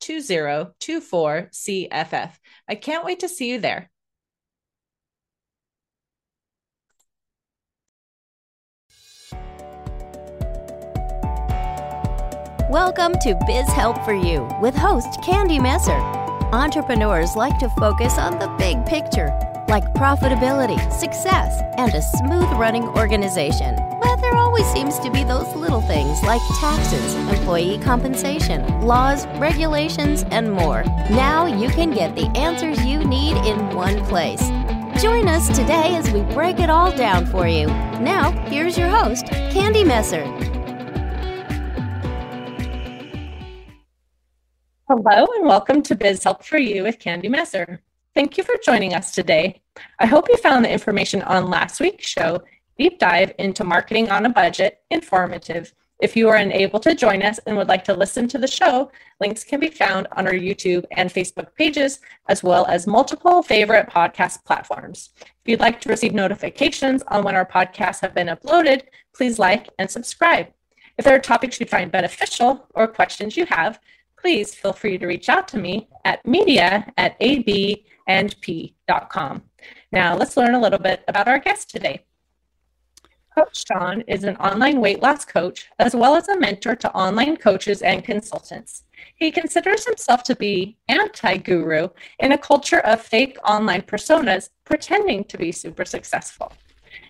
2024 CFF. I can't wait to see you there. Welcome to Biz Help for You with host Candy Messer. Entrepreneurs like to focus on the big picture, like profitability, success, and a smooth running organization. But there always seems to be those little things like taxes, employee compensation, laws, regulations, and more. Now you can get the answers you need in one place. Join us today as we break it all down for you. Now, here's your host, Candy Messer. Hello, and welcome to Biz Help for You with Candy Messer. Thank you for joining us today. I hope you found the information on last week's show, Deep Dive into Marketing on a Budget, informative. If you are unable to join us and would like to listen to the show, links can be found on our YouTube and Facebook pages, as well as multiple favorite podcast platforms. If you'd like to receive notifications on when our podcasts have been uploaded, please like and subscribe. If there are topics you find beneficial or questions you have, please feel free to reach out to me at media at abandp.com. Now, let's learn a little bit about our guest today. Coach John is an online weight loss coach as well as a mentor to online coaches and consultants. He considers himself to be anti guru in a culture of fake online personas pretending to be super successful.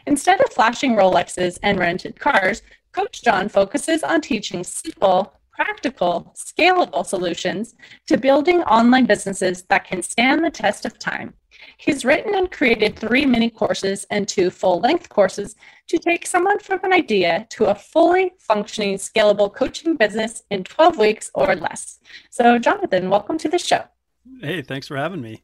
Instead of flashing Rolexes and rented cars, Coach John focuses on teaching simple, practical, scalable solutions to building online businesses that can stand the test of time. He's written and created three mini courses and two full length courses to take someone from an idea to a fully functioning, scalable coaching business in 12 weeks or less. So, Jonathan, welcome to the show. Hey, thanks for having me.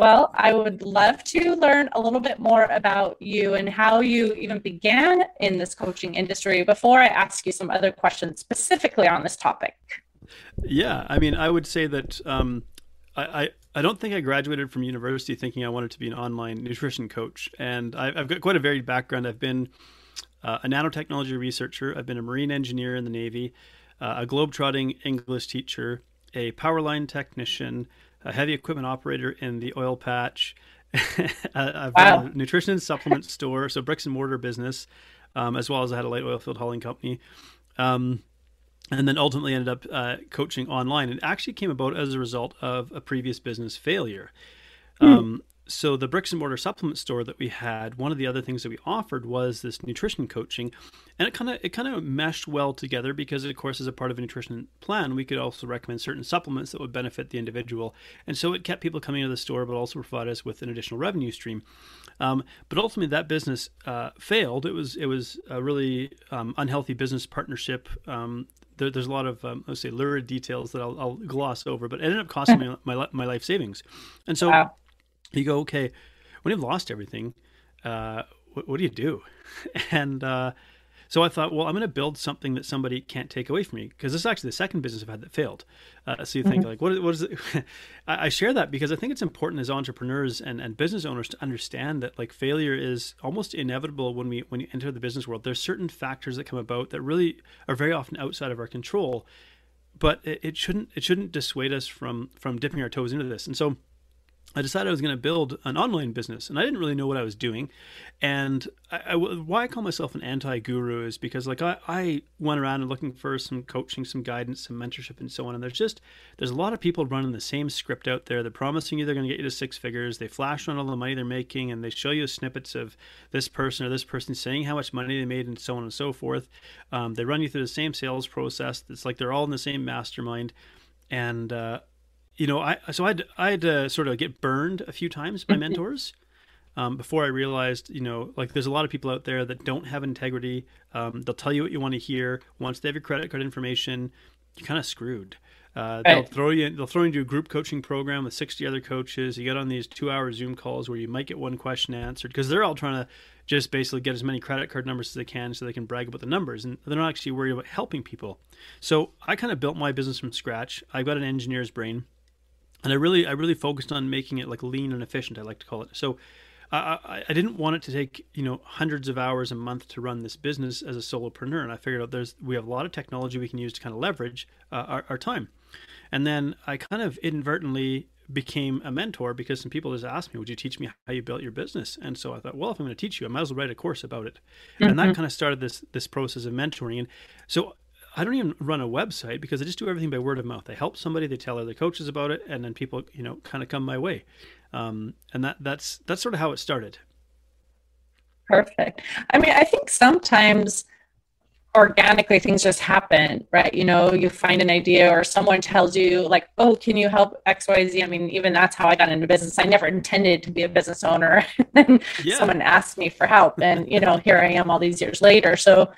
Well, I would love to learn a little bit more about you and how you even began in this coaching industry before I ask you some other questions specifically on this topic. Yeah, I mean, I would say that um, I, I, I don't think I graduated from university thinking I wanted to be an online nutrition coach, and I've, I've got quite a varied background. I've been uh, a nanotechnology researcher. I've been a marine engineer in the Navy, uh, a globetrotting English teacher, a power line technician a heavy equipment operator in the oil patch. I've wow. a nutrition and supplement store, so bricks and mortar business, um, as well as I had a light oil field hauling company. Um, and then ultimately ended up uh, coaching online. It actually came about as a result of a previous business failure. Hmm. Um, so the bricks and mortar supplement store that we had, one of the other things that we offered was this nutrition coaching, and it kind of it kind of meshed well together because, of course, as a part of a nutrition plan, we could also recommend certain supplements that would benefit the individual, and so it kept people coming to the store, but also provided us with an additional revenue stream. Um, but ultimately, that business uh, failed. It was it was a really um, unhealthy business partnership. Um, there, there's a lot of um, let's say lurid details that I'll, I'll, gloss over, but it ended up costing me my my life savings, and so. Wow you go, okay, when you've lost everything, uh, what, what, do you do? And uh, so I thought, well, I'm going to build something that somebody can't take away from me because this is actually the second business I've had that failed. Uh, so you think mm-hmm. like, what, what is it? I share that because I think it's important as entrepreneurs and, and business owners to understand that like failure is almost inevitable when we when you enter the business world. There's certain factors that come about that really are very often outside of our control, but it, it shouldn't it shouldn't dissuade us from from dipping our toes into this. And so I decided I was going to build an online business, and I didn't really know what I was doing. And I, I, why I call myself an anti-guru is because like I, I went around and looking for some coaching, some guidance, some mentorship, and so on. And there's just there's a lot of people running the same script out there. They're promising you they're going to get you to six figures. They flash on all the money they're making, and they show you snippets of this person or this person saying how much money they made, and so on and so forth. Um, they run you through the same sales process. It's like they're all in the same mastermind, and uh, you know, I so I'd I'd uh, sort of get burned a few times by mentors um, before I realized, you know, like there's a lot of people out there that don't have integrity. Um, they'll tell you what you want to hear. Once they have your credit card information, you're kind of screwed. Uh. They'll throw you. They'll throw you into a group coaching program with 60 other coaches. You get on these two-hour Zoom calls where you might get one question answered because they're all trying to just basically get as many credit card numbers as they can so they can brag about the numbers, and they're not actually worried about helping people. So I kind of built my business from scratch. I've got an engineer's brain and I really I really focused on making it like lean and efficient. I like to call it. So I, I didn't want it to take you know hundreds of hours a month to run this business as a solopreneur, and I figured out there's we have a lot of technology we can use to kind of leverage uh, our, our time. And then I kind of inadvertently became a mentor because some people just asked me, "Would you teach me how you built your business?" And so I thought, well, if I'm going to teach you, I might as well write a course about it. Mm-hmm. And that mm-hmm. kind of started this this process of mentoring. And so I don't even run a website because I just do everything by word of mouth. I help somebody, they tell other coaches about it, and then people, you know, kind of come my way. Um, and that that's that's sort of how it started. Perfect. I mean, I think sometimes organically things just happen, right? You know, you find an idea or someone tells you like, "Oh, can you help XYZ?" I mean, even that's how I got into business. I never intended to be a business owner. and yeah. someone asked me for help and, you know, here I am all these years later. So,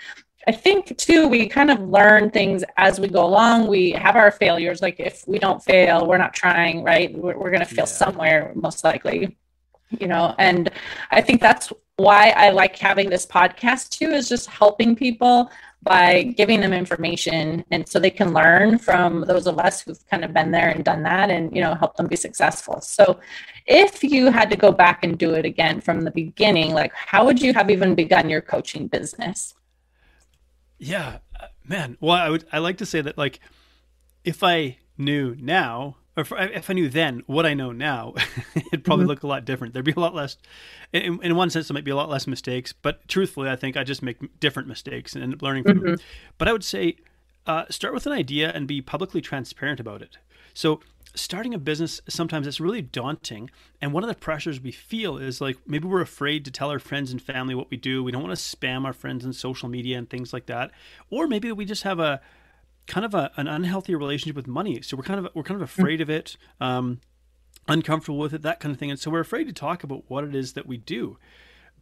I think too, we kind of learn things as we go along. We have our failures. Like if we don't fail, we're not trying, right? We're, we're going to fail yeah. somewhere, most likely, you know. And I think that's why I like having this podcast too, is just helping people by giving them information and so they can learn from those of us who've kind of been there and done that and you know help them be successful so if you had to go back and do it again from the beginning like how would you have even begun your coaching business yeah, uh, man. Well, I would I like to say that like if I knew now or if I, if I knew then what I know now, it'd probably mm-hmm. look a lot different. There'd be a lot less, in, in, one sense, there might be a lot less mistakes. But truthfully, I think I just make different mistakes and end up learning from mm-hmm. them. But I would say uh, start with an idea and be publicly transparent about it. So starting a business sometimes it's really daunting. And one of the pressures we feel is like maybe we're afraid to tell our friends and family what we do. We don't want to spam our friends on social media and things like that. Or maybe we just have a kind of a, an unhealthy relationship with money. So we're kind of we're kind of afraid of it um, uncomfortable with it that kind of thing. And so we're afraid to talk about what it is that we do.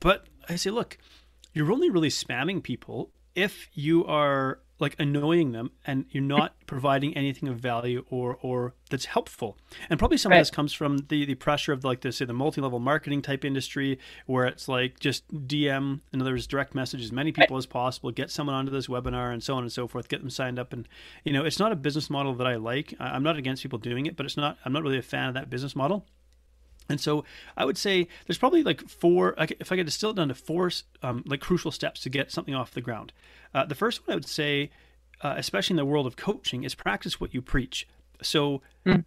But i say look you're only really spamming people if you are like annoying them and you're not providing anything of value or or that's helpful and probably some right. of this comes from the the pressure of like the say the multi-level marketing type industry where it's like just dm in other words direct message as many people right. as possible get someone onto this webinar and so on and so forth get them signed up and you know it's not a business model that i like i'm not against people doing it but it's not i'm not really a fan of that business model and so I would say there's probably like four, if I could distill it down to four um, like crucial steps to get something off the ground. Uh, the first one I would say, uh, especially in the world of coaching, is practice what you preach. So mm.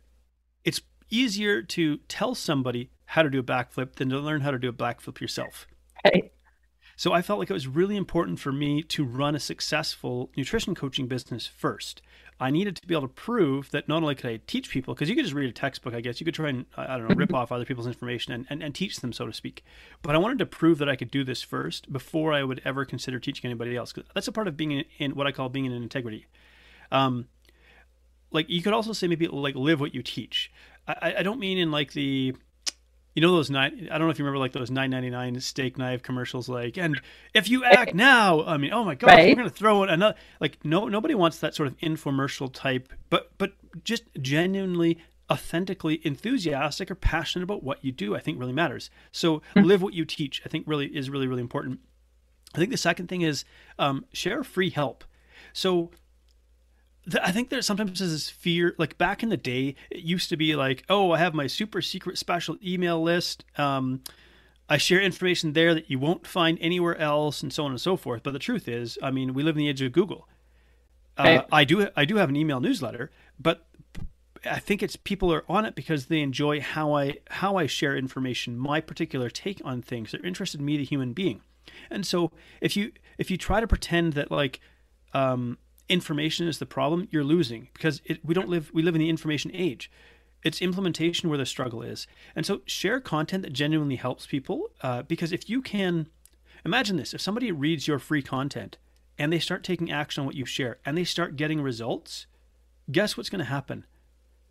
it's easier to tell somebody how to do a backflip than to learn how to do a backflip yourself. Hey. So I felt like it was really important for me to run a successful nutrition coaching business first. I needed to be able to prove that not only could I teach people, because you could just read a textbook, I guess, you could try and, I don't know, rip off other people's information and, and, and, teach them, so to speak. But I wanted to prove that I could do this first before I would ever consider teaching anybody else. Cause that's a part of being in, in what I call being in integrity. Um, like you could also say maybe like live what you teach. I, I don't mean in like the you know those nine i don't know if you remember like those 999 steak knife commercials like and if you act now i mean oh my god right. we're gonna throw it another like no nobody wants that sort of infomercial type but but just genuinely authentically enthusiastic or passionate about what you do i think really matters so mm-hmm. live what you teach i think really is really really important i think the second thing is um, share free help so I think there's sometimes is this fear, like back in the day, it used to be like, oh, I have my super secret special email list. Um, I share information there that you won't find anywhere else, and so on and so forth. But the truth is, I mean, we live in the age of Google. Uh, I do, I do have an email newsletter, but I think it's people are on it because they enjoy how I how I share information, my particular take on things. They're interested in me, the human being. And so if you if you try to pretend that like um, information is the problem, you're losing because it, we don't live we live in the information age. It's implementation where the struggle is. And so share content that genuinely helps people uh, because if you can imagine this, if somebody reads your free content and they start taking action on what you share and they start getting results, guess what's going to happen?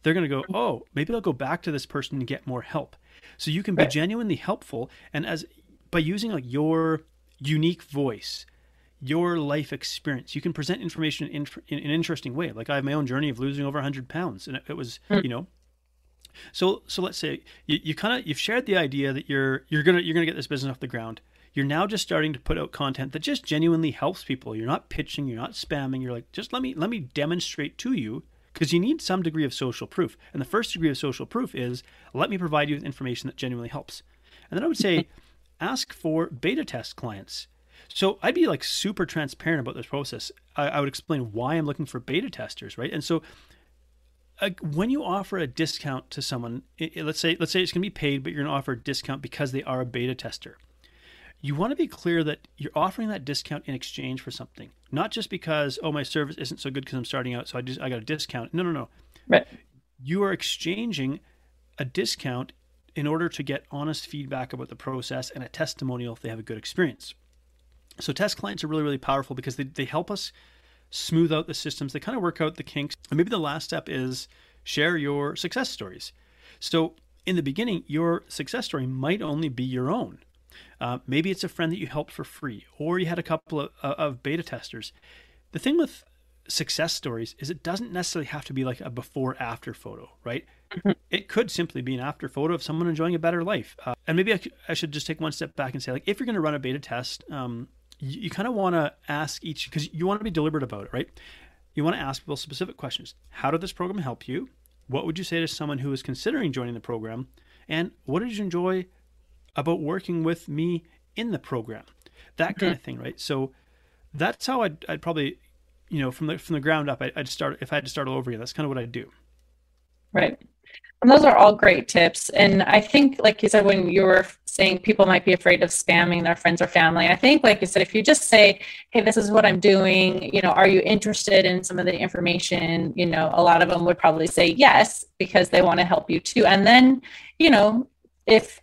They're going to go, oh, maybe I'll go back to this person and get more help. So you can be genuinely helpful, and as by using like your unique voice, your life experience, you can present information in, in, in, an interesting way. Like I have my own journey of losing over 100 pounds, and it, it was, mm. you know, so so let's say you, you kind of you've shared the idea that you're you're gonna you're gonna get this business off the ground. You're now just starting to put out content that just genuinely helps people. You're not pitching, you're not spamming. You're like, just let me let me demonstrate to you because you need some degree of social proof. And the first degree of social proof is let me provide you with information that genuinely helps. And then I would say ask for beta test clients. So I'd be like super transparent about this process. I, I would explain why I'm looking for beta testers, right? And so uh, when you offer a discount to someone, it, it, let's say let's say it's going to be paid, but you're going to offer a discount because they are a beta tester you want to be clear that you're offering that discount in exchange for something, not just because oh my service isn't so good because I'm starting out, so I just I got a discount. No, no, no. Right. You are exchanging a discount in order to get honest feedback about the process and a testimonial if they have a good experience. So test clients are really really powerful because they they help us smooth out the systems. They kind of work out the kinks. And maybe the last step is share your success stories. So in the beginning, your success story might only be your own uh, maybe it's a friend that you helped for free, or you had a couple of, uh, of beta testers. The thing with success stories is it doesn't necessarily have to be like a before after photo, right? Mm-hmm. It could simply be an after photo of someone enjoying a better life. Uh, and maybe I, I, should just take one step back and say, like, if you're going to run a beta test, um, you, you kind of want to ask each, because you want to be deliberate about it, right? You want to ask people specific questions. How did this program help you? What would you say to someone who is considering joining the program? And what did you enjoy about working with me in the program, that kind mm-hmm. of thing, right? So that's how I'd, I'd probably, you know, from the from the ground up, I'd, start if I had to start all over again. That's kind of what I'd do. Right. And those are all great tips. And I think, like you said, when you were saying people might be afraid of spamming their friends or family, I think, like you said, if you just say, hey, this is what I'm doing, you know, are you interested in some of the information? You know, a lot of them would probably say yes because they want to help you too. And then, you know, if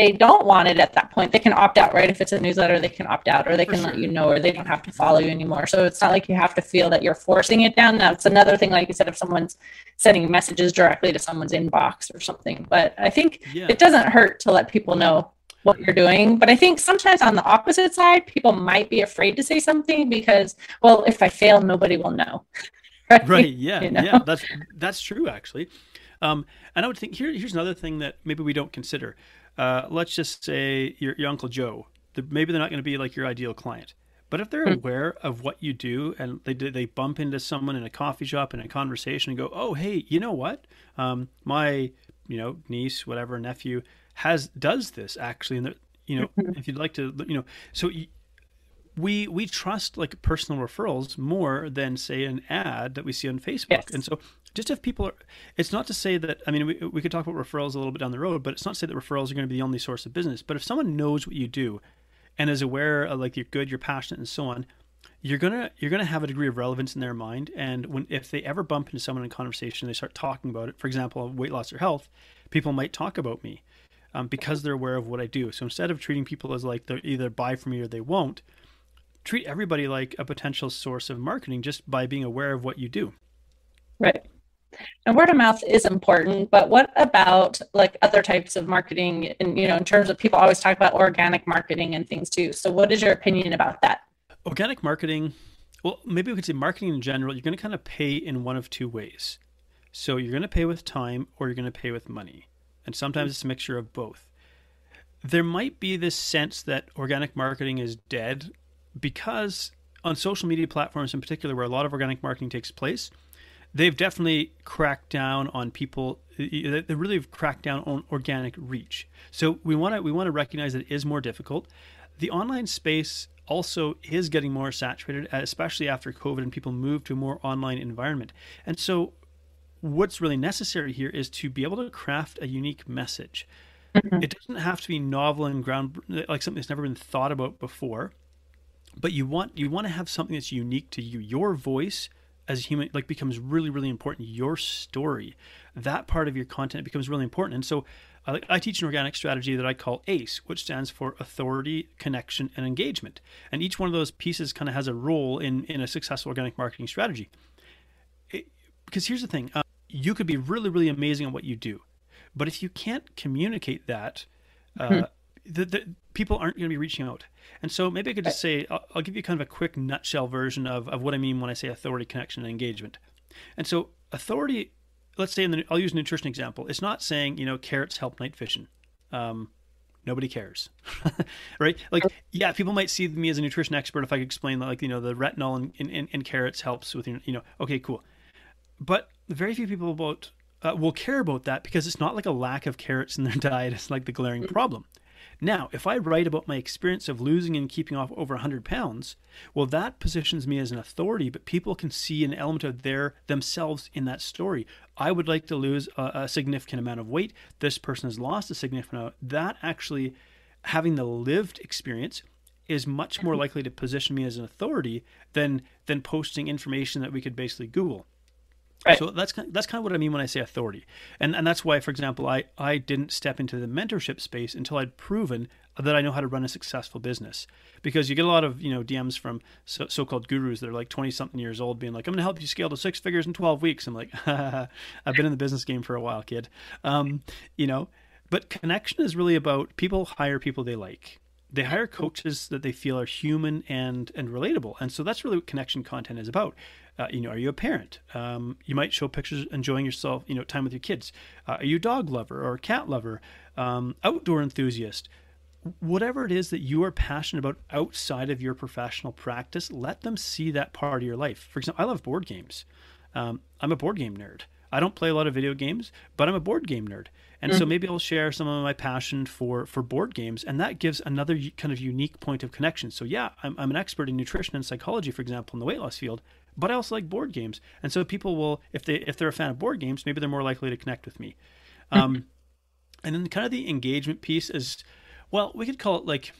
they don't want it at that point, they can opt out, right? If it's a newsletter, they can opt out or they can sure. let you know or they don't have to follow you anymore. So it's not like you have to feel that you're forcing it down. That's another thing, like you said, if someone's sending messages directly to someone's inbox or something. But I think yeah. it doesn't hurt to let people know what you're doing. But I think sometimes on the opposite side, people might be afraid to say something because, well, if I fail, nobody will know. right? right. Yeah. You know? Yeah. That's that's true actually. Um, and I would think here here's another thing that maybe we don't consider uh, let's just say your, your Uncle Joe. The, maybe they're not going to be like your ideal client. But if they're hmm. aware of what you do and they they bump into someone in a coffee shop in a conversation and go, "Oh, hey, you know what? Um, my you know niece, whatever nephew has does this actually," and you know, if you'd like to, you know, so we we trust like personal referrals more than say an ad that we see on Facebook, yes. and so just if people are it's not to say that i mean we, we could talk about referrals a little bit down the road but it's not to say that referrals are going to be the only source of business. But if someone knows what you do and is aware of like you're good you're passionate and so on you're gonna you're gonna have a degree of relevance in their mind. And when if they ever bump into someone in conversation they start talking about it for example weight loss or health people might talk about me um, because they're aware of what i do. So instead of treating people as like they're either buy from me or they won't treat everybody like a potential source of marketing just by being aware of what you do right and word of mouth is important, but what about like other types of marketing? And you know, in terms of people always talk about organic marketing and things too. So, what is your opinion about that? Organic marketing, well, maybe we could say marketing in general. You're going to kind of pay in one of two ways. So you're going to pay with time, or you're going to pay with money, and sometimes it's a mixture of both. There might be this sense that organic marketing is dead because on social media platforms in particular, where a lot of organic marketing takes place they've definitely cracked down on people. They really have cracked down on organic reach. So we want to we want to recognize that it is more difficult. The online space also is getting more saturated, especially after COVID and people move to a more online environment. And so what's really necessary here is to be able to craft a unique message. Mhm. It doesn't have to be novel and ground like something that's never been thought about before, but you want you want to have something that's unique to you. Your voice as a human like becomes really really important. Your story, that part of your content becomes really important. And so I, teach an organic strategy that I call ACE, which stands for authority, connection, and engagement. And each one of those pieces kind of has a role in in a successful organic marketing strategy. It, because here's the thing, uh, you could be really really amazing at what you do, but if you can't communicate that. Uh, the, the people aren't going to be reaching out. And so maybe I could just say, I'll, I'll give you kind of a quick nutshell version of, of what I mean when I say authority, connection, and engagement. And so authority, let's say, in the, I'll use a nutrition example. It's not saying, you know, carrots help night vision. Um, nobody cares, right? Like, yeah, people might see me as a nutrition expert if I could explain like, you know, the retinol in, in, in, carrots helps with, your you know, okay, cool. But very few people about uh, will care about that because it's not like a lack of carrots in their diet. It's like the glaring problem. Now, if I write about my experience of losing and keeping off over 100 pounds, well, that positions me as an authority, but people can see an element of their themselves in that story. I would like to lose a, a significant amount of weight. This person has lost a significant amount. That actually, having the lived experience, is much more likely to position me as an authority than than posting information that we could basically Google. Right. So that's kind that's kind of what I mean when I say authority, and and that's why, for example, I I didn't step into the mentorship space until I'd proven that I know how to run a successful business. Because you get a lot of you know DMs from so, so-called gurus that are like twenty something years old, being like, "I'm going to help you scale to six figures in twelve weeks." I'm like, I've been in the business game for a while, kid. Um, you know, but connection is really about people hire people they like they hire coaches that they feel are human and and relatable and so that's really what connection content is about uh, you know are you a parent? Um, you might show pictures enjoying yourself you know time with your kids. Uh, are you a dog lover or a cat lover? Um, outdoor enthusiast. Whatever it is that you are passionate about outside of your professional practice let them see that part of your life. For example i love board games. Um, i'm a board game nerd. I don't play a lot of video games, but I'm a board game nerd. And so maybe I'll share some of my passion for for board games, and that gives another kind of unique point of connection. So yeah, I'm, I'm an expert in nutrition and psychology, for example, in the weight loss field, but I also like board games. And so people will, if they if they're a fan of board games, maybe they're more likely to connect with me. Um, and then kind of the engagement piece is, well, we could call it like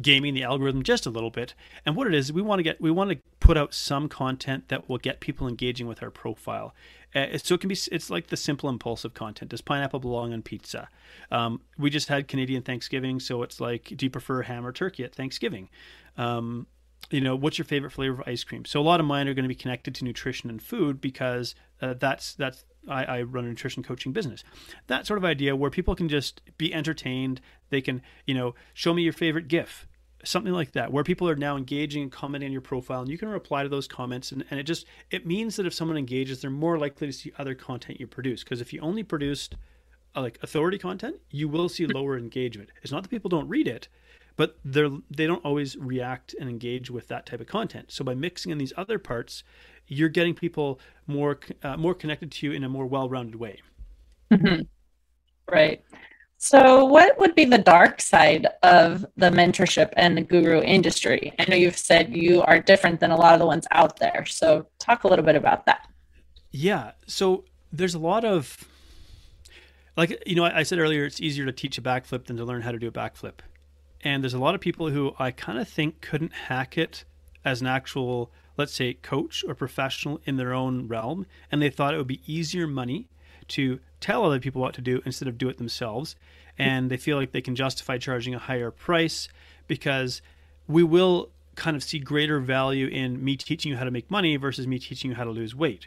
gaming the algorithm just a little bit. And what it is, we want to get we want to put out some content that will get people engaging with our profile. Uh, so it can be it's like the simple impulsive content. Does pineapple belong on pizza? Um, we just had Canadian Thanksgiving, so it's like, do you prefer ham or turkey at Thanksgiving? Um, you know, what's your favorite flavor of ice cream? So a lot of mine are going to be connected to nutrition and food because uh, that's that's I, I run a nutrition coaching business. That sort of idea where people can just be entertained. They can, you know, show me your favorite GIF, something like that, where people are now engaging and commenting on your profile, and you can reply to those comments. And, and it just it means that if someone engages, they're more likely to see other content you produce. Because if you only produced uh, like authority content, you will see lower engagement. It's not that people don't read it, but they're they don't always react and engage with that type of content. So by mixing in these other parts, you're getting people more uh, more connected to you in a more well-rounded way. Right. So, what would be the dark side of the mentorship and the guru industry? I know you've said you are different than a lot of the ones out there. So, talk a little bit about that. Yeah. So there's a lot of like you know I said earlier it's easier to teach a backflip than to learn how to do a backflip. And there's a lot of people who I kind of think couldn't hack it as an actual let's say coach or professional in their own realm and they thought it would be easier money to tell other people what to do instead of do it themselves. And they feel like they can justify charging a higher price because we will kind of see greater value in me teaching you how to make money versus me teaching you how to lose weight.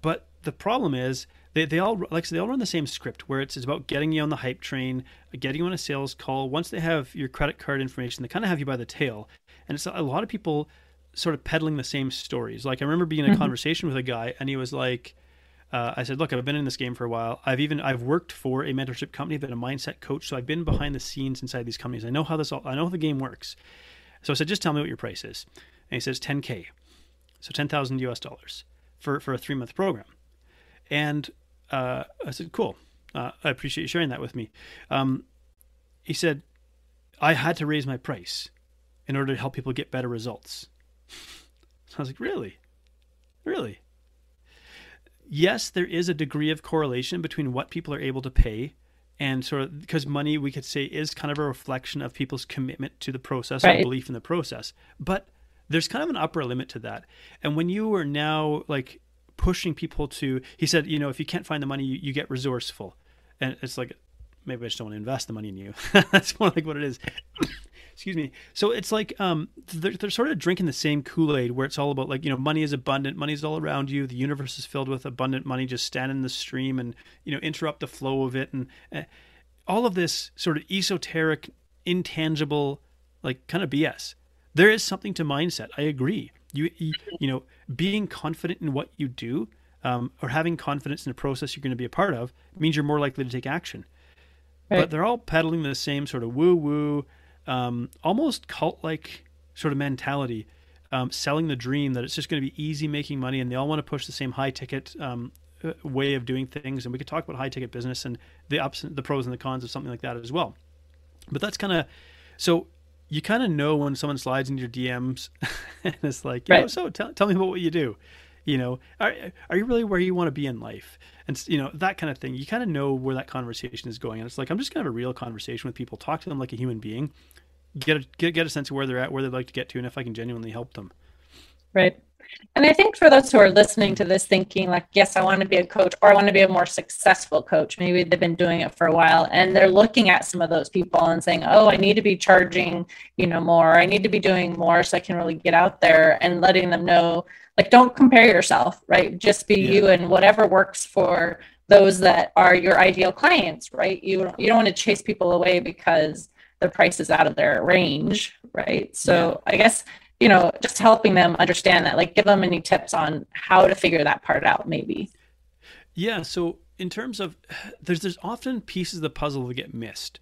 But the problem is they, they all like so they all run the same script where it's, it's about getting you on the hype train, getting you on a sales call. Once they have your credit card information, they kind of have you by the tail. And it's a lot of people sort of peddling the same stories. Like I remember being in a conversation with a guy and he was like, uh, I said, look, I've been in this game for a while. I've even I've worked for a mentorship company, I've been a mindset coach, so I've been behind the scenes inside these companies. I know how this all I know how the game works. So I said, just tell me what your price is. And he says 10K. So 10,000 US dollars for, for a three month program. And uh, I said, cool. Uh, I appreciate you sharing that with me. Um, he said, I had to raise my price in order to help people get better results. So I was like, really? Really? yes, there is a degree of correlation between what people are able to pay and sort of because money we could say is kind of a reflection of people's commitment to the process right. or belief in the process. But there's kind of an upper limit to that. And when you are now like pushing people to, he said, you know, if you can't find the money, you, you get resourceful. And it's like, maybe I just don't want to invest the money in you. That's more like what it is. Excuse me. So it's like um, they're, they're sort of drinking the same Kool Aid where it's all about like, you know, money is abundant, money is all around you. The universe is filled with abundant money. Just stand in the stream and, you know, interrupt the flow of it. And uh, all of this sort of esoteric, intangible, like kind of BS. There is something to mindset. I agree. You, you, you know, being confident in what you do um, or having confidence in the process you're going to be a part of means you're more likely to take action. Right. But they're all peddling the same sort of woo woo, um, almost cult like sort of mentality, um, selling the dream that it's just going to be easy making money, and they all want to push the same high ticket um, uh, way of doing things. And we could talk about high ticket business and the ups, the pros and the cons of something like that as well. But that's kind of so you kind of know when someone slides into your DMs and it's like, you right. know, so tell, tell me about what you do. You know, are, are you really where you want to be in life? And, you know, that kind of thing. You kind of know where that conversation is going. And it's like, I'm just going to have a real conversation with people, talk to them like a human being, get a, get, get a sense of where they're at, where they'd like to get to, and if I can genuinely help them. Right. And I think for those who are listening to this thinking like, yes, I want to be a coach or I want to be a more successful coach, maybe they've been doing it for a while and they're looking at some of those people and saying, oh, I need to be charging, you know, more. I need to be doing more so I can really get out there and letting them know, like, don't compare yourself, right? Just be yeah. you and whatever works for those that are your ideal clients, right? You, you don't want to chase people away because the price is out of their range, right? So yeah. I guess you know, just helping them understand that, like give them any tips on how to figure that part out, maybe. Yeah. So in terms of there's there's often pieces of the puzzle that get missed.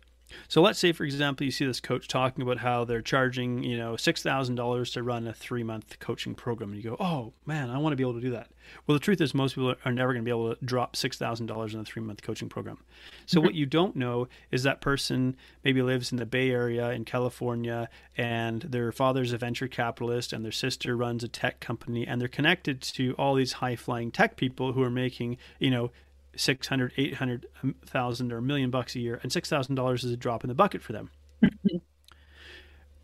So let's say, for example, you see this coach talking about how they're charging, you know, six thousand dollars to run a three month coaching program, and you go, "Oh man, I want to be able to do that." Well, the truth is, most people are never going to be able to drop six thousand dollars in a three month coaching program. So what you don't know is that person maybe lives in the Bay Area in California, and their father's a venture capitalist, and their sister runs a tech company, and they're connected to all these high flying tech people who are making, you know, 600 800,000 um, or a million bucks a year and $6,000 is a drop in the bucket for them. Mm-hmm.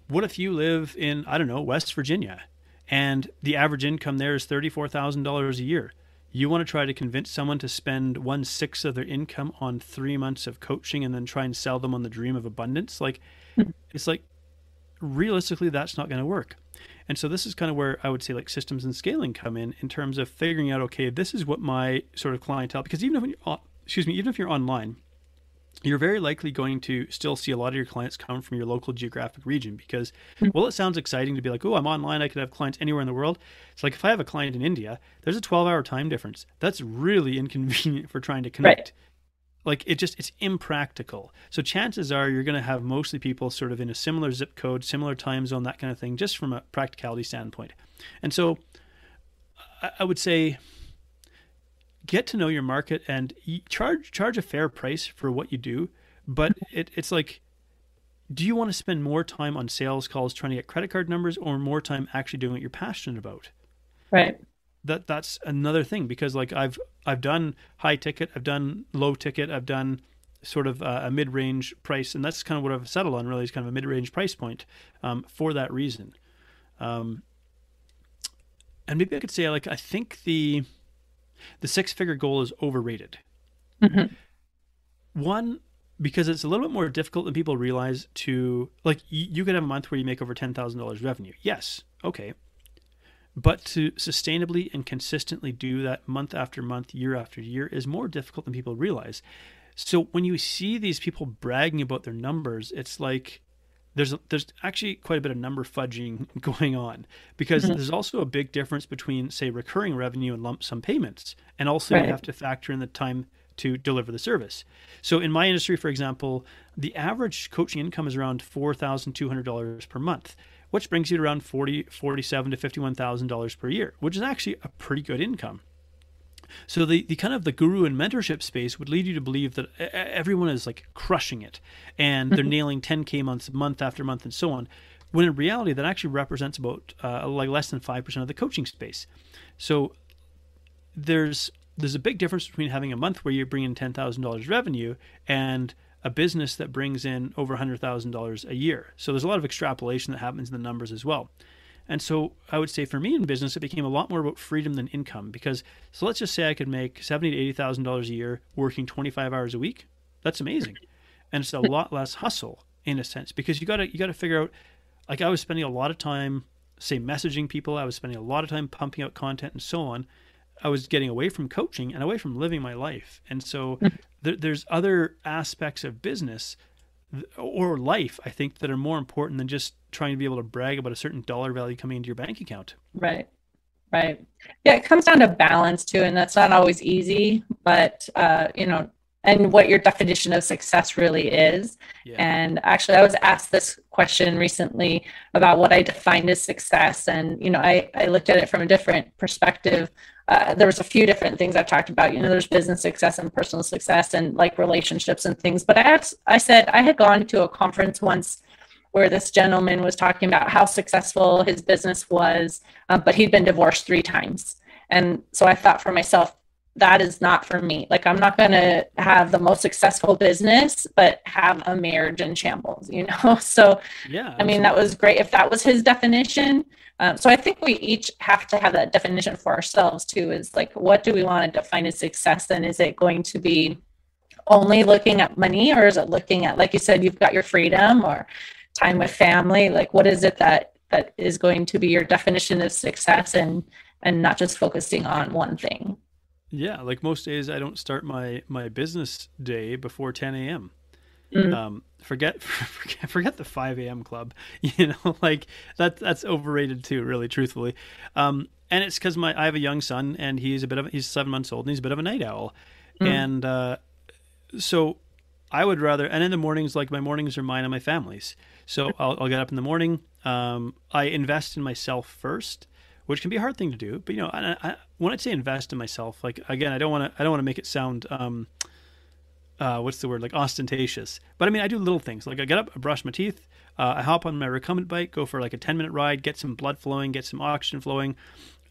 what if you live in I don't know, West Virginia and the average income there is $34,000 a year? You want to try to convince someone to spend one sixth of their income on three months of coaching and then try and sell them on the dream of abundance? Like, hmm. it's like realistically, that's not going to work. And so this is kind of where I would say like systems and scaling come in in terms of figuring out okay, this is what my sort of clientele because even if you're excuse me, even if you're online, you're very likely going to still see a lot of your clients come from your local geographic region because hmm. well it sounds exciting to be like oh i'm online i could have clients anywhere in the world it's like if i have a client in india there's a 12 hour time difference that's really inconvenient for trying to connect right like it just it's impractical. So chances are you're going to have mostly people sort of in a similar zip code similar time zone that kind of thing just from a practicality standpoint. And so i, would say get to know your market and charge charge a fair price for what you do but it, it's like do you want to spend more time on sales calls trying to get credit card numbers or more time actually doing what you're passionate about? Right that that's another thing because like I've I've done high ticket, I've done low ticket, I've done sort of a, a mid range price, and that's kind of what I've settled on. Really, is kind of a mid range price point um, for that reason. Um, and maybe I could say like I think the the six figure goal is overrated. Mm-hmm. One because it's a little bit more difficult than people realize to like you, you could have a month where you make over ten thousand dollars revenue. Yes, okay, but to sustainably and consistently do that month after month, year after year is more difficult than people realize. So when you see these people bragging about their numbers, it's like there's there's actually quite a bit of number fudging going on because mm-hmm. there's also a big difference between say recurring revenue and lump sum payments, and also right. you have to factor in the time to deliver the service. So in my industry, for example, the average coaching income is around four thousand two hundred dollars per month which brings you to around 40, 47 to $51,000 per year, which is actually a pretty good income. So the, the kind of the guru and mentorship space would lead you to believe that everyone is like crushing it and they're nailing 10k months month after month and so on. When in reality, that actually represents about uh, like less than five percent of the coaching space. So there's there's a big difference between having a month where you bring in $10,000 revenue and a business that brings in over $100,000 a year. So there's a lot of extrapolation that happens in the numbers as well. And so I would say for me in business, it became a lot more about freedom than income because so let's just say I could make seventy to eighty thousand dollars a year working twenty five hours a week. That's amazing, and it's a lot less hustle in a sense because you gotta you gotta figure out. Like I was spending a lot of time, say, messaging people. I was spending a lot of time pumping out content and so on. I was getting away from coaching and away from living my life, and so there, there's other aspects of business or life, I think, that are more important than just trying to be able to brag about a certain dollar value coming into your bank account. Right. Right. Yeah, it comes down to balance too, and that's not always easy, but uh, you know, and what your definition of success really is. Yeah. And actually, I was asked this question recently about what I defined as success, and you know, I I looked at it from a different perspective uh, there was a few different things I've talked about. You know, there's business success and personal success and like relationships and things. But I had, I said I had gone to a conference once where this gentleman was talking about how successful his business was, um, but he'd been divorced three times. And so I thought for myself, that is not for me. Like I'm not going to have the most successful business, but have a marriage in shambles, you know? So, yeah, I mean, that was great. If that was his definition, um, so I think we each have to have that definition for ourselves too. Is like, what do we want to define as success? And is it going to be only looking at money, or is it looking at, like you said, you've got your freedom or time with family? Like, what is it that that is going to be your definition of success, and and not just focusing on one thing? Yeah, like most days, I don't start my my business day before 10 a.m. Mm-hmm. Um, forget, forget forget the 5 a.m. club. You know, like that that's overrated too. Really, truthfully, um, and it's because my I have a young son and he's a bit of he's seven months old and he's a bit of a night owl, mm-hmm. and uh, so I would rather. And in the mornings, like my mornings are mine and my family's. So I'll, I'll get up in the morning. Um, I invest in myself first which can be a hard thing to do. But you know, I, I, when I say invest in myself, like again, I don't want to I don't want to make it sound um, uh, what's the word like ostentatious. But I mean, I do little things like I get up, I brush my teeth, uh, I hop on my recumbent bike, go for like a ten minute ride, get some blood flowing, get some oxygen flowing,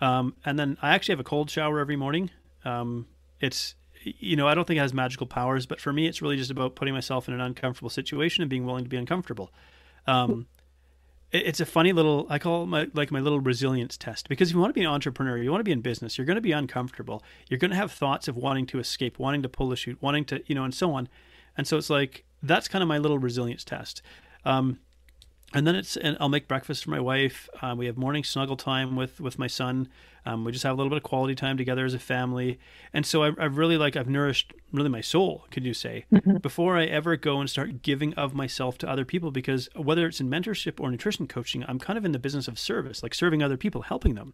um, and then I actually have a cold shower every morning. Um, it's you know I don't think it has magical powers, but for me, it's really just about putting myself in an uncomfortable situation and being willing to be uncomfortable. Um, it's a funny little i call my like my little resilience test. Because if you want to be an entrepreneur you want to be in business you're going to be uncomfortable. You're going to have thoughts of wanting to escape wanting to pull the chute wanting to you know and so on. And so it's like that's kind of my little resilience test. Um, and then it's and I'll make breakfast for my wife. Um, we have morning snuggle time with with my son. Um, we just have a little bit of quality time together as a family. And so I, I've really like I've nourished really my soul, could you say, mm-hmm. before I ever go and start giving of myself to other people. Because whether it's in mentorship or nutrition coaching, I'm kind of in the business of service, like serving other people, helping them.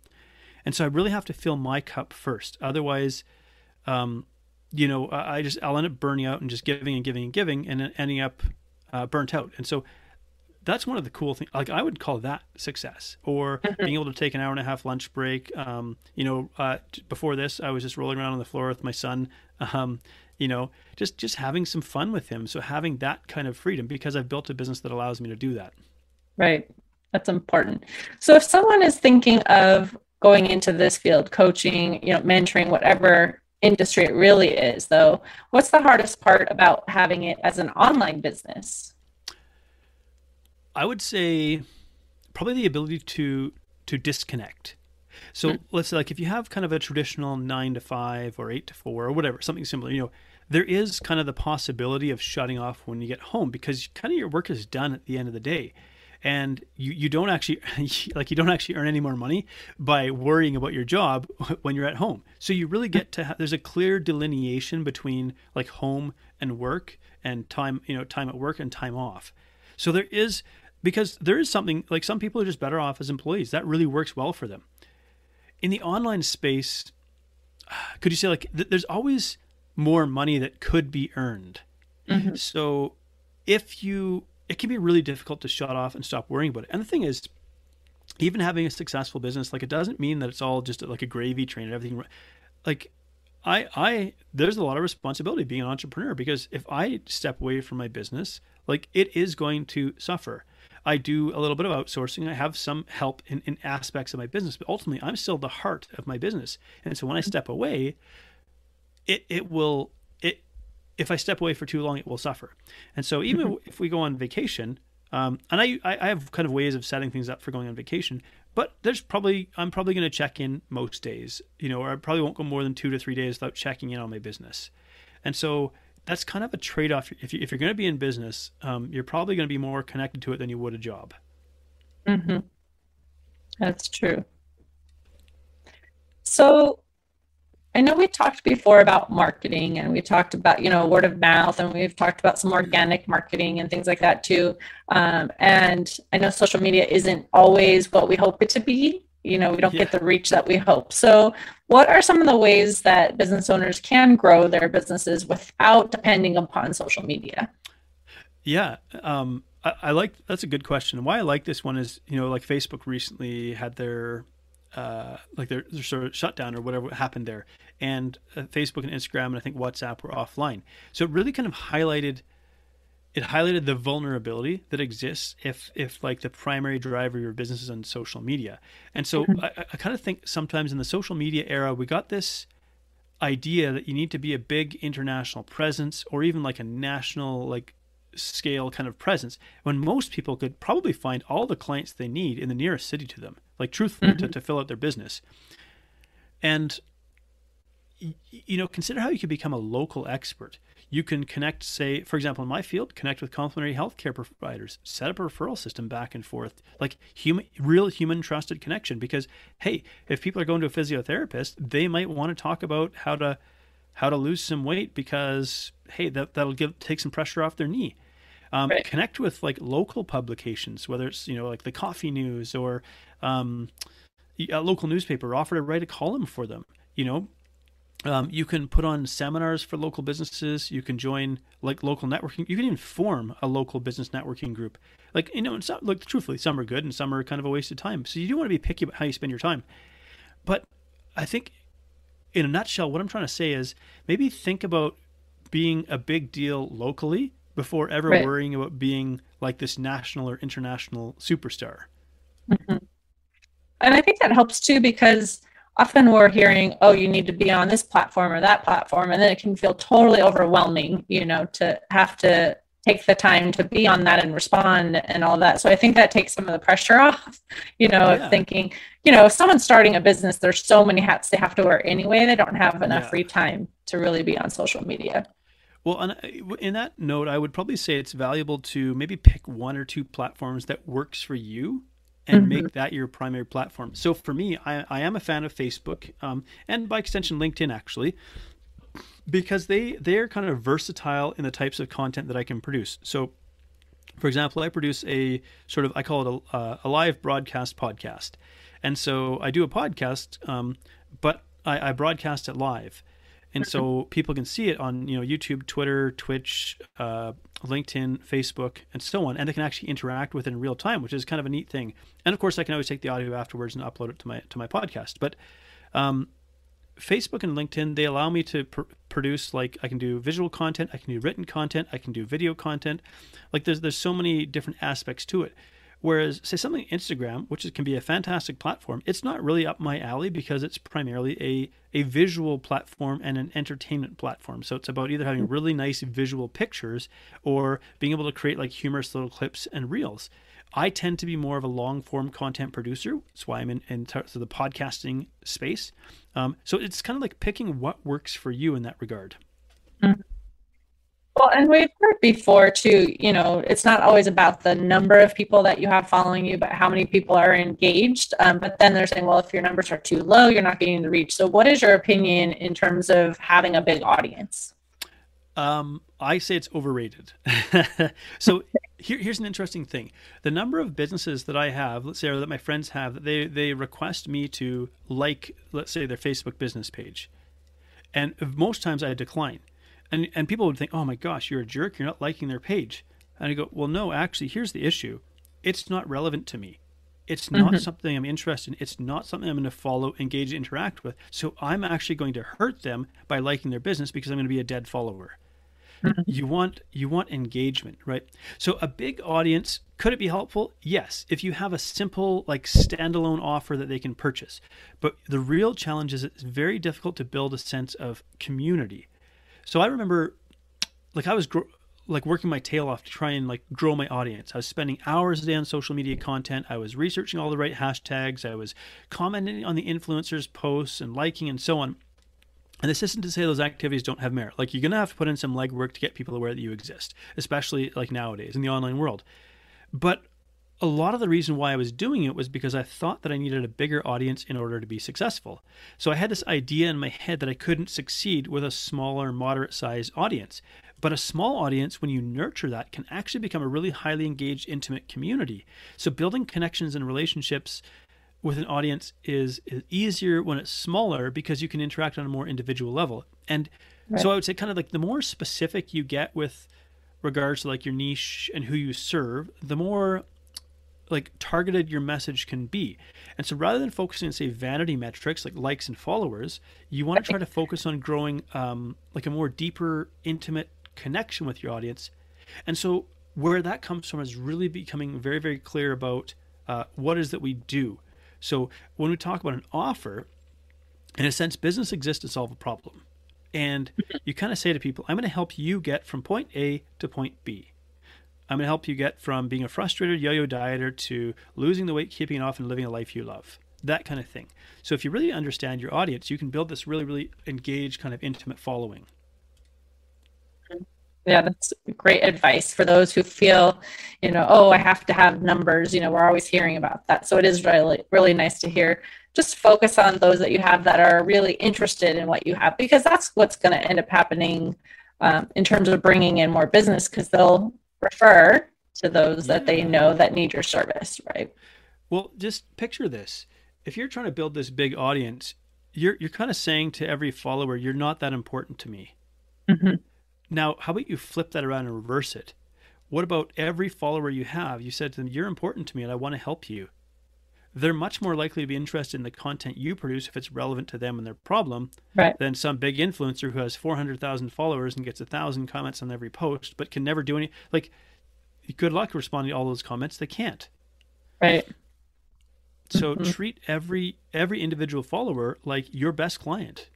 And so I really have to fill my cup first. Otherwise, um, you know, I just I'll end up burning out and just giving and giving and giving and ending up uh, burnt out. And so that's one of the cool things. Like I would call that success, or mm-hmm. being able to take an hour and a half lunch break. Um, you know, uh, before this, I was just rolling around on the floor with my son. Um, you know, just just having some fun with him. So having that kind of freedom, because I've built a business that allows me to do that. Right, that's important. So if someone is thinking of going into this field, coaching, you know, mentoring, whatever industry it really is, though, what's the hardest part about having it as an online business? I would say probably the ability to to disconnect. So mm. let's say like if you have kind of a traditional nine to five or eight to four or whatever, something similar, you know, there is kind of the possibility of shutting off when you get home because kind of your work is done at the end of the day. And you, you don't actually like you don't actually earn any more money by worrying about your job when you're at home. So you really get to have, there's a clear delineation between like home and work and time you know time at work and time off. So there is because there is something like some people are just better off as employees. That really works well for them. In the online space, could you say like th- there's always more money that could be earned. Mm-hmm. So if you it can be really difficult to shut off and stop worrying about it. And the thing is even having a successful business like it doesn't mean that it's all just like a gravy train and everything like I I there's a lot of responsibility being an entrepreneur because if I step away from my business, like it is going to suffer. I do a little bit of outsourcing. I have some help in, in aspects of my business, but ultimately I'm still the heart of my business. And so when I step away, it it will it if I step away for too long, it will suffer. And so even mm-hmm. if we go on vacation, um, and I I have kind of ways of setting things up for going on vacation, but there's probably I'm probably going to check in most days, you know, or I probably won't go more than two to three days without checking in on my business. And so that's kind of a trade off. If, you, if you're going to be in business, um, you're probably going to be more connected to it than you would a job. Mm-hmm. That's true. So I know we talked before about marketing and we talked about, you know, word of mouth and we've talked about some organic marketing and things like that too. Um, and I know social media isn't always what we hope it to be. You know, we don't yeah. get the reach that we hope. So, what are some of the ways that business owners can grow their businesses without depending upon social media? Yeah. Um, I, I like that's a good question. Why I like this one is, you know, like Facebook recently had their uh, like their, their sort of shutdown or whatever happened there, and uh, Facebook and Instagram and I think WhatsApp were offline. So it really kind of highlighted it highlighted the vulnerability that exists if if like the primary driver of your business is on social media. And so mm-hmm. I, I kind of think sometimes in the social media era we got this idea that you need to be a big international presence or even like a national like scale kind of presence when most people could probably find all the clients they need in the nearest city to them like truthfully mm-hmm. to, to fill out their business and you know consider how you can become a local expert you can connect say for example in my field connect with complementary healthcare providers set up a referral system back and forth like human real human trusted connection because hey if people are going to a physiotherapist they might want to talk about how to how to lose some weight because hey that that'll give take some pressure off their knee um, right. connect with like local publications whether it's you know like the coffee news or um, a local newspaper offer to write a column for them you know um, you can put on seminars for local businesses you can join like local networking you can even form a local business networking group like you know it's not, like truthfully some are good and some are kind of a waste of time so you do want to be picky about how you spend your time but i think in a nutshell, what I'm trying to say is maybe think about being a big deal locally before ever right. worrying about being like this national or international superstar. Mm-hmm. And I think that helps too because often we're hearing, oh, you need to be on this platform or that platform. And then it can feel totally overwhelming, you know, to have to take the time to be on that and respond and all that. So I think that takes some of the pressure off, you know, yeah. of thinking, you know, if someone's starting a business, there's so many hats they have to wear anyway. They don't have enough yeah. free time to really be on social media. Well, uh, in that note, I would probably say it's valuable to maybe pick one or two platforms that works for you and mm-hmm. make that your primary platform. So for me, I, I am a fan of Facebook um, and by extension LinkedIn actually because they they're kind of versatile in the types of content that I can produce. So, for example, I produce a sort of I call it a, uh, a live broadcast podcast, and so I do a podcast, um, but I, I, broadcast it live, and so people can see it on you know YouTube, Twitter, Twitch, uh, LinkedIn, Facebook, and so on, and they can actually interact with it in real time, which is kind of a neat thing. And of course, I can always take the audio afterwards and upload it to my to my podcast, but um, Facebook and LinkedIn, they allow me to pr- produce like I can do visual content, I can do written content, I can do video content. Like there's there's so many different aspects to it. Whereas say something Instagram, which is, can be a fantastic platform, it's not really up my alley because it's primarily a a visual platform and an entertainment platform. So it's about either having really nice visual pictures or being able to create like humorous little clips and reels. I tend to be more of a long form content producer. That's why I'm in, in of the podcasting space. Um, so it's kind of like picking what works for you in that regard. Mm-hmm. Well, and we've heard before too, you know, it's not always about the number of people that you have following you, but how many people are engaged. Um, but then they're saying, well, if your numbers are too low, you're not getting the reach. So, what is your opinion in terms of having a big audience? Um, I say it's overrated. so here, here's an interesting thing: the number of businesses that I have, let's say, or that my friends have, they they request me to like, let's say, their Facebook business page, and most times I decline, and and people would think, oh my gosh, you're a jerk, you're not liking their page, and I go, well, no, actually, here's the issue: it's not relevant to me. It's not mm-hmm. something I'm interested in. It's not something I'm going to follow, engage, interact with. So I'm actually going to hurt them by liking their business because I'm going to be a dead follower. Mm-hmm. You want you want engagement, right? So a big audience could it be helpful? Yes, if you have a simple like standalone offer that they can purchase. But the real challenge is it's very difficult to build a sense of community. So I remember like I was like working my tail off to try and like grow my audience. I was spending hours a day on social media content. I was researching all the right hashtags. I was commenting on the influencers' posts and liking and so on. And this isn't to say those activities don't have merit. Like you're to have to put in some legwork to get people aware that you exist, especially like nowadays in the online world. But a lot of the reason why I was doing it was because I thought that I needed a bigger audience in order to be successful. So I had this idea in my head that I couldn't succeed with a smaller, moderate sized audience. But a small audience, when you nurture that, can actually become a really highly engaged, intimate community. So building connections and relationships with an audience is, is easier when it's smaller because you can interact on a more individual level. And right. so I would say kind of like the more specific you get with regards to like your niche and who you serve, the more like targeted your message can be. And so rather than focusing on say vanity metrics like likes and followers, you want to try to focus on growing um, like a more deeper, intimate connection with your audience. And so where that comes from is really becoming very, very clear about uh, what is that we do. So when we talk about an offer, in a sense, business exists to solve a problem. And you kind of say to people, I'm going to help you get from point A to point B. I'm going to help you get from being a frustrated yo yo dieter to losing the weight, keeping it off, and living a life you love. That kind of thing. So if you really understand your audience, you can build this really, really engaged, kind of intimate following. Yeah, that's great advice for those who feel, you know, oh, I have to have numbers. You know, we're always hearing about that. So it is really, really nice to hear. Just focus on those that you have that are really interested in what you have, because that's what's going to end up happening um, in terms of bringing in more business, because they'll refer to those yeah. that they know that need your service, right? Well, just picture this. If you're trying to build this big audience, you're you're kind of saying to every follower, you're not that important to me. Mm-hmm. Now, how about you flip that around and reverse it? What about every follower you have? You said to them, You're important to me and I want to help you. They're much more likely to be interested in the content you produce if it's relevant to them and their problem right. than some big influencer who has 400,000 followers and gets a thousand comments on every post but can never do any. Like, good luck responding to all those comments. They can't. Right. So mm-hmm. treat every every individual follower like your best client.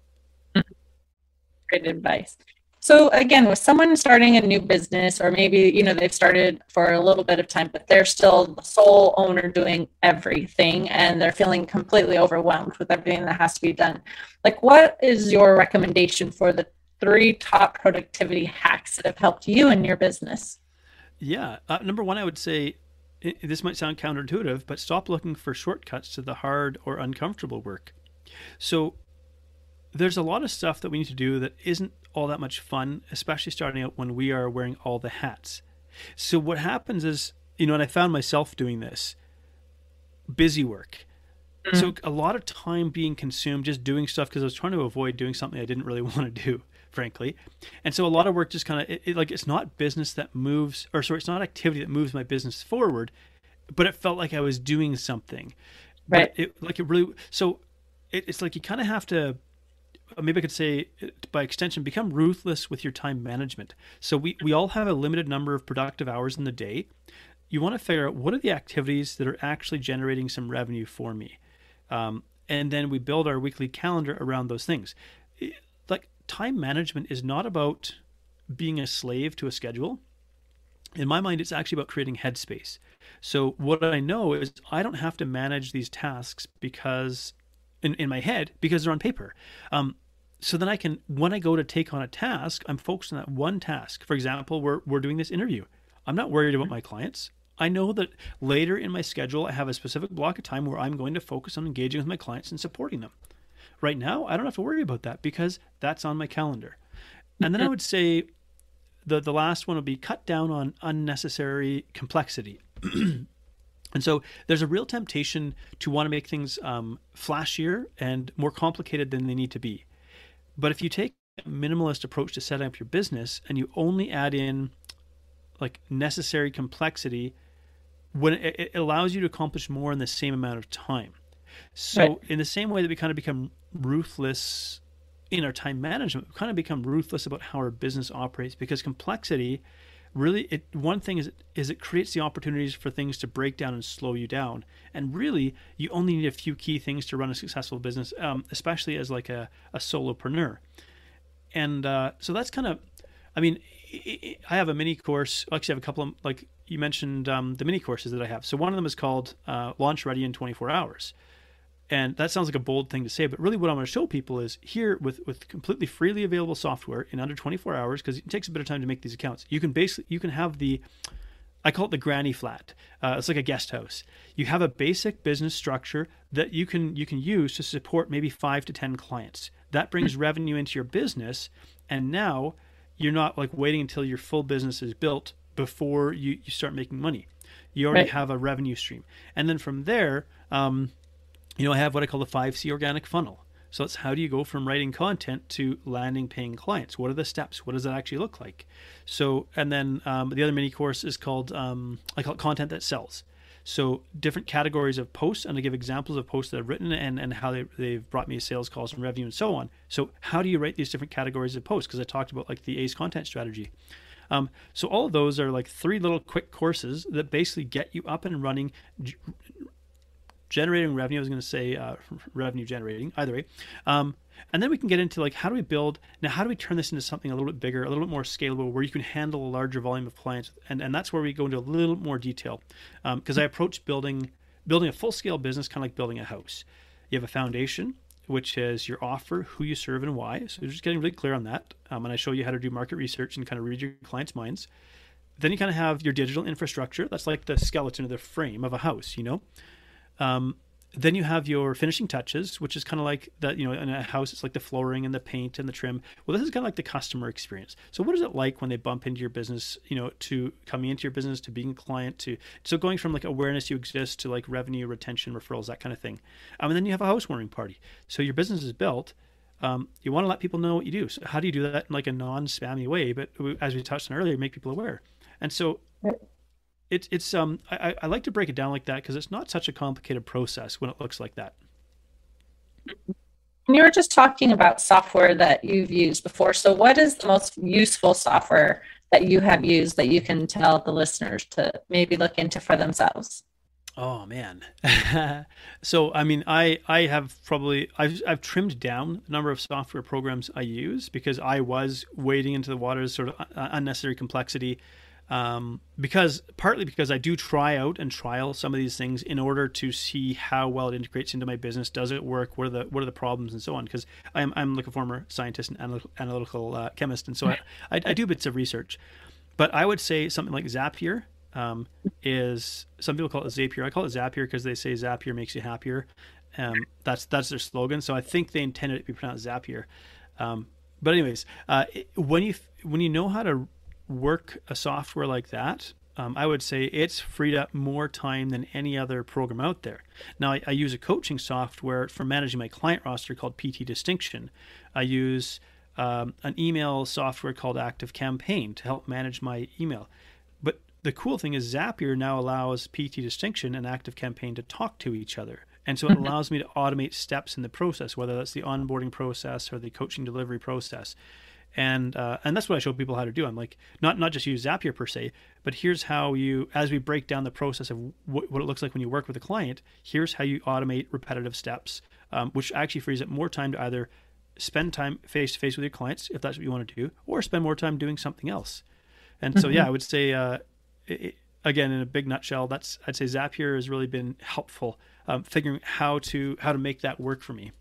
Great advice. So again, with someone starting a new business, or maybe you know they've started for a little bit of time, but they're still the sole owner doing everything, and they're feeling completely overwhelmed with everything that has to be done. Like, what is your recommendation for the three top productivity hacks that have helped you in your business? Yeah, uh, number one, I would say this might sound counterintuitive, but stop looking for shortcuts to the hard or uncomfortable work. So there's a lot of stuff that we need to do that isn't all that much fun, especially starting out when we are wearing all the hats. So what happens is, you know, and I found myself doing this busy work. Mm-hmm. So a lot of time being consumed just doing stuff because I was trying to avoid doing something I didn't really want to do, frankly. And so a lot of work just kind of it, it, like it's not business that moves, or sorry, it's not activity that moves my business forward, but it felt like I was doing something. Right. But it like it really so it, it's like you kind of have to maybe I could say by extension, become ruthless with your time management. So we, we all have a limited number of productive hours in the day. You want to figure out what are the activities that are actually generating some revenue for me. Um, and then we build our weekly calendar around those things. Like time management is not about being a slave to a schedule. In my mind, it's actually about creating headspace. So what I know is I don't have to manage these tasks because in, in my head because they're on paper. Um, so then I can, when I go to take on a task, I'm focused on that one task. For example, we're, we're doing this interview. I'm not worried about my clients. I know that later in my schedule, I have a specific block of time where I'm going to focus on engaging with my clients and supporting them. Right now, I don't have to worry about that because that's on my calendar. And then I would say the, the last one would be cut down on unnecessary complexity. And so there's a real temptation to want to make things um, flashier and more complicated than they need to be. But if you take a minimalist approach to setting up your business and you only add in like necessary complexity, when it, it allows you to accomplish more in the same amount of time. So right. in the same way that we kind of become ruthless in our time management, we kind of become ruthless about how our business operates because complexity really it one thing is is it creates the opportunities for things to break down and slow you down. And really you only need a few key things to run a successful business um, especially as like a, a solopreneur. And uh, so that's kind of i mean i have a mini course actually i have a couple of like you mentioned um, the mini courses that i have. So one of them is called uh, launch ready in 24 hours and that sounds like a bold thing to say, but really what I'm going to show people is here with, with completely freely available software in under 24 hours, because it takes a bit of time to make these accounts. You can basically, you can have the, I call it the granny flat. Uh, it's like a guest house. You have a basic business structure that you can, you can use to support maybe five to 10 clients. That brings revenue into your business. And now you're not like waiting until your full business is built before you, you start making money. You already right. have a revenue stream. And then from there, um, you know, I have what I call the 5C organic funnel. So that's how do you go from writing content to landing paying clients? What are the steps? What does that actually look like? So, and then um, the other mini course is called, um, I call it content that sells. So different categories of posts, and I give examples of posts that I've written and, and how they, they've brought me sales calls and revenue and so on. So how do you write these different categories of posts? Because I talked about like the ACE content strategy. Um, so all of those are like three little quick courses that basically get you up and running, generating revenue. I was going to say uh, revenue generating, either way. Um, and then we can get into like how do we build now? How do we turn this into something a little bit bigger, a little bit more scalable, where you can handle a larger volume of clients? And and that's where we go into a little more detail because um, I approach building building a full scale business kind of like building a house. You have a foundation, which is your offer, who you serve, and why. So just getting really clear on that. Um, and I show you how to do market research and kind of read your clients' minds. Then you kind of have your digital infrastructure. That's like the skeleton of the frame of a house, you know. Um, then you have your finishing touches, which is kind of like that, you know, in a house, it's like the flooring and the paint and the trim. Well, this is kind of like the customer experience. So, what is it like when they bump into your business, you know, to coming into your business, to being a client, to so going from like awareness you exist to like revenue, retention, referrals, that kind of thing. Um, and then you have a housewarming party. So, your business is built. Um, you want to let people know what you do. So, how do you do that in like a non spammy way? But as we touched on earlier, make people aware. And so, it's it's um I, I like to break it down like that because it's not such a complicated process when it looks like that. You were just talking about software that you've used before. So, what is the most useful software that you have used that you can tell the listeners to maybe look into for themselves? Oh man. so I mean I I have probably I've I've trimmed down the number of software programs I use because I was wading into the waters sort of unnecessary complexity um, because partly because I do try out and trial some of these things in order to see how well it integrates into my business. Does it work? What are the what are the problems and so on? Because I'm I'm like a former scientist and analytical uh, chemist, and so I, I, I do bits of research. But I would say something like Zapier um, is some people call it Zapier. I call it Zapier because they say Zapier makes you happier. Um, that's that's their slogan. So I think they intended it to be pronounced Zapier. Um, but anyways, uh, when you when you know how to work a software like that, um, I would say it's freed up more time than any other program out there. Now, I, I, use a coaching software for managing my client roster called PT Distinction. I use um, an email software called Active Campaign to help manage my email. But the cool thing is Zapier now allows PT Distinction and Active Campaign to talk to each other. And so it allows me to automate steps in the process, whether that's the onboarding process or the coaching delivery process and uh, and that's what I show people how to do. I'm like not not just use Zapier per se, but here's how you as we break down the process of what, what it looks like when you work with a client. Here's how you automate repetitive steps, um, which actually frees up more time to either spend time face to face with your clients if that's what you want to do, or spend more time doing something else. And so mm-hmm. yeah, I would say uh, it, again in a big nutshell, that's I'd say Zapier has really been helpful um, figuring how to how to make that work for me.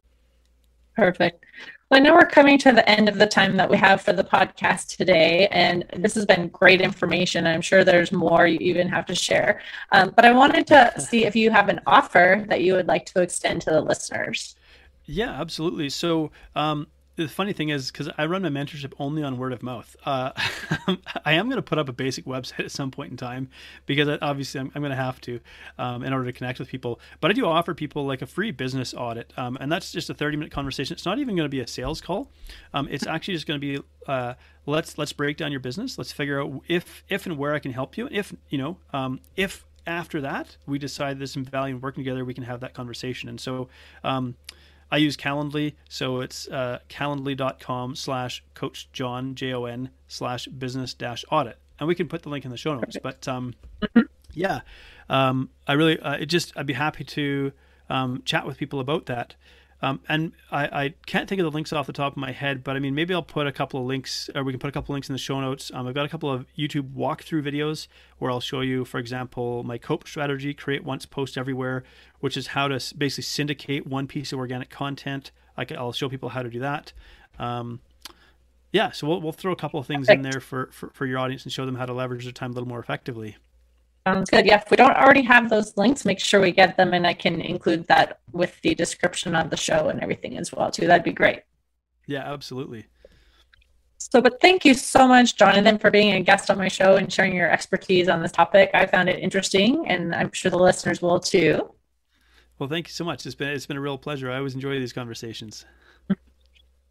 Perfect. Well, I know we're coming to the end of the time that we have for the podcast today, and this has been great information. I'm sure there's more you even have to share. Um, but I wanted to see if you have an offer that you would like to extend to the listeners. Yeah, absolutely. So, um, the funny thing is because I run my mentorship only on word of mouth. Uh, I am going to put up a basic website at some point in time because obviously I'm, I'm going to have to um, in order to connect with people. But I do offer people like a free business audit, um, and that's just a 30 minute conversation. It's not even going to be a sales call. Um, it's actually just going to be uh, let's let's break down your business. Let's figure out if if and where I can help you. If you know um, if after that we decide there's some value in working together, we can have that conversation. And so. Um, I use Calendly, so it's uh, calendly.com slash coach John, J O N, slash business dash audit. And we can put the link in the show notes. But um, mm-hmm. yeah, um, I really, uh, it just, I'd be happy to um, chat with people about that. Um, and I, I, can't think of the links off the top of my head, but I mean, maybe I'll put a couple of links, or we can put a couple of links in the show notes. Um, I've got a couple of YouTube walkthrough videos where I'll show you, for example, my COPE strategy, create once, post everywhere, which is how to basically syndicate one piece of organic content. I will show people how to do that. Um, yeah, so we'll, we'll throw a couple of things Perfect. in there for, for, for your audience and show them how to leverage their time a little more effectively. Sounds good. Yeah, if we don't already have those links, make sure we get them, and I can include that with the description of the show and everything as well too. That'd be great. Yeah, absolutely. So, but thank you so much, Jonathan, for being a guest on my show and sharing your expertise on this topic. I found it interesting, and I'm sure the listeners will too. Well, thank you so much. It's been it's been a real pleasure. I always enjoy these conversations.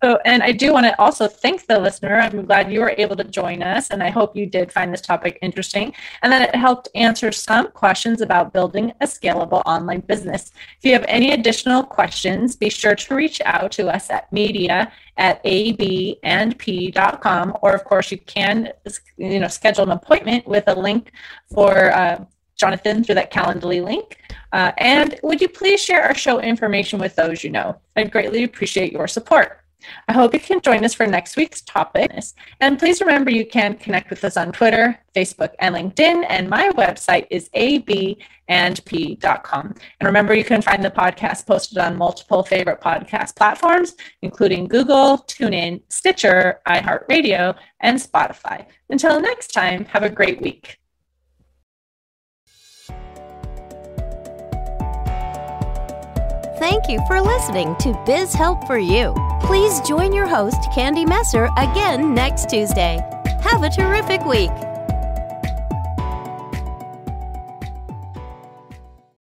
So, and I do want to also thank the listener. I'm glad you were able to join us, and I hope you did find this topic interesting and that it helped answer some questions about building a scalable online business. If you have any additional questions, be sure to reach out to us at media at abandp.com, or of course, you can you know schedule an appointment with a link for. Uh, Jonathan through that Calendly link. Uh, and would you please share our show information with those you know? I'd greatly appreciate your support. I hope you can join us for next week's topic. And please remember you can connect with us on Twitter, Facebook, and LinkedIn. And my website is abandp.com. And remember, you can find the podcast posted on multiple favorite podcast platforms, including Google, TuneIn, Stitcher, iHeartRadio, and Spotify. Until next time, have a great week. Thank you for listening to Biz Help for You. Please join your host, Candy Messer, again next Tuesday. Have a terrific week.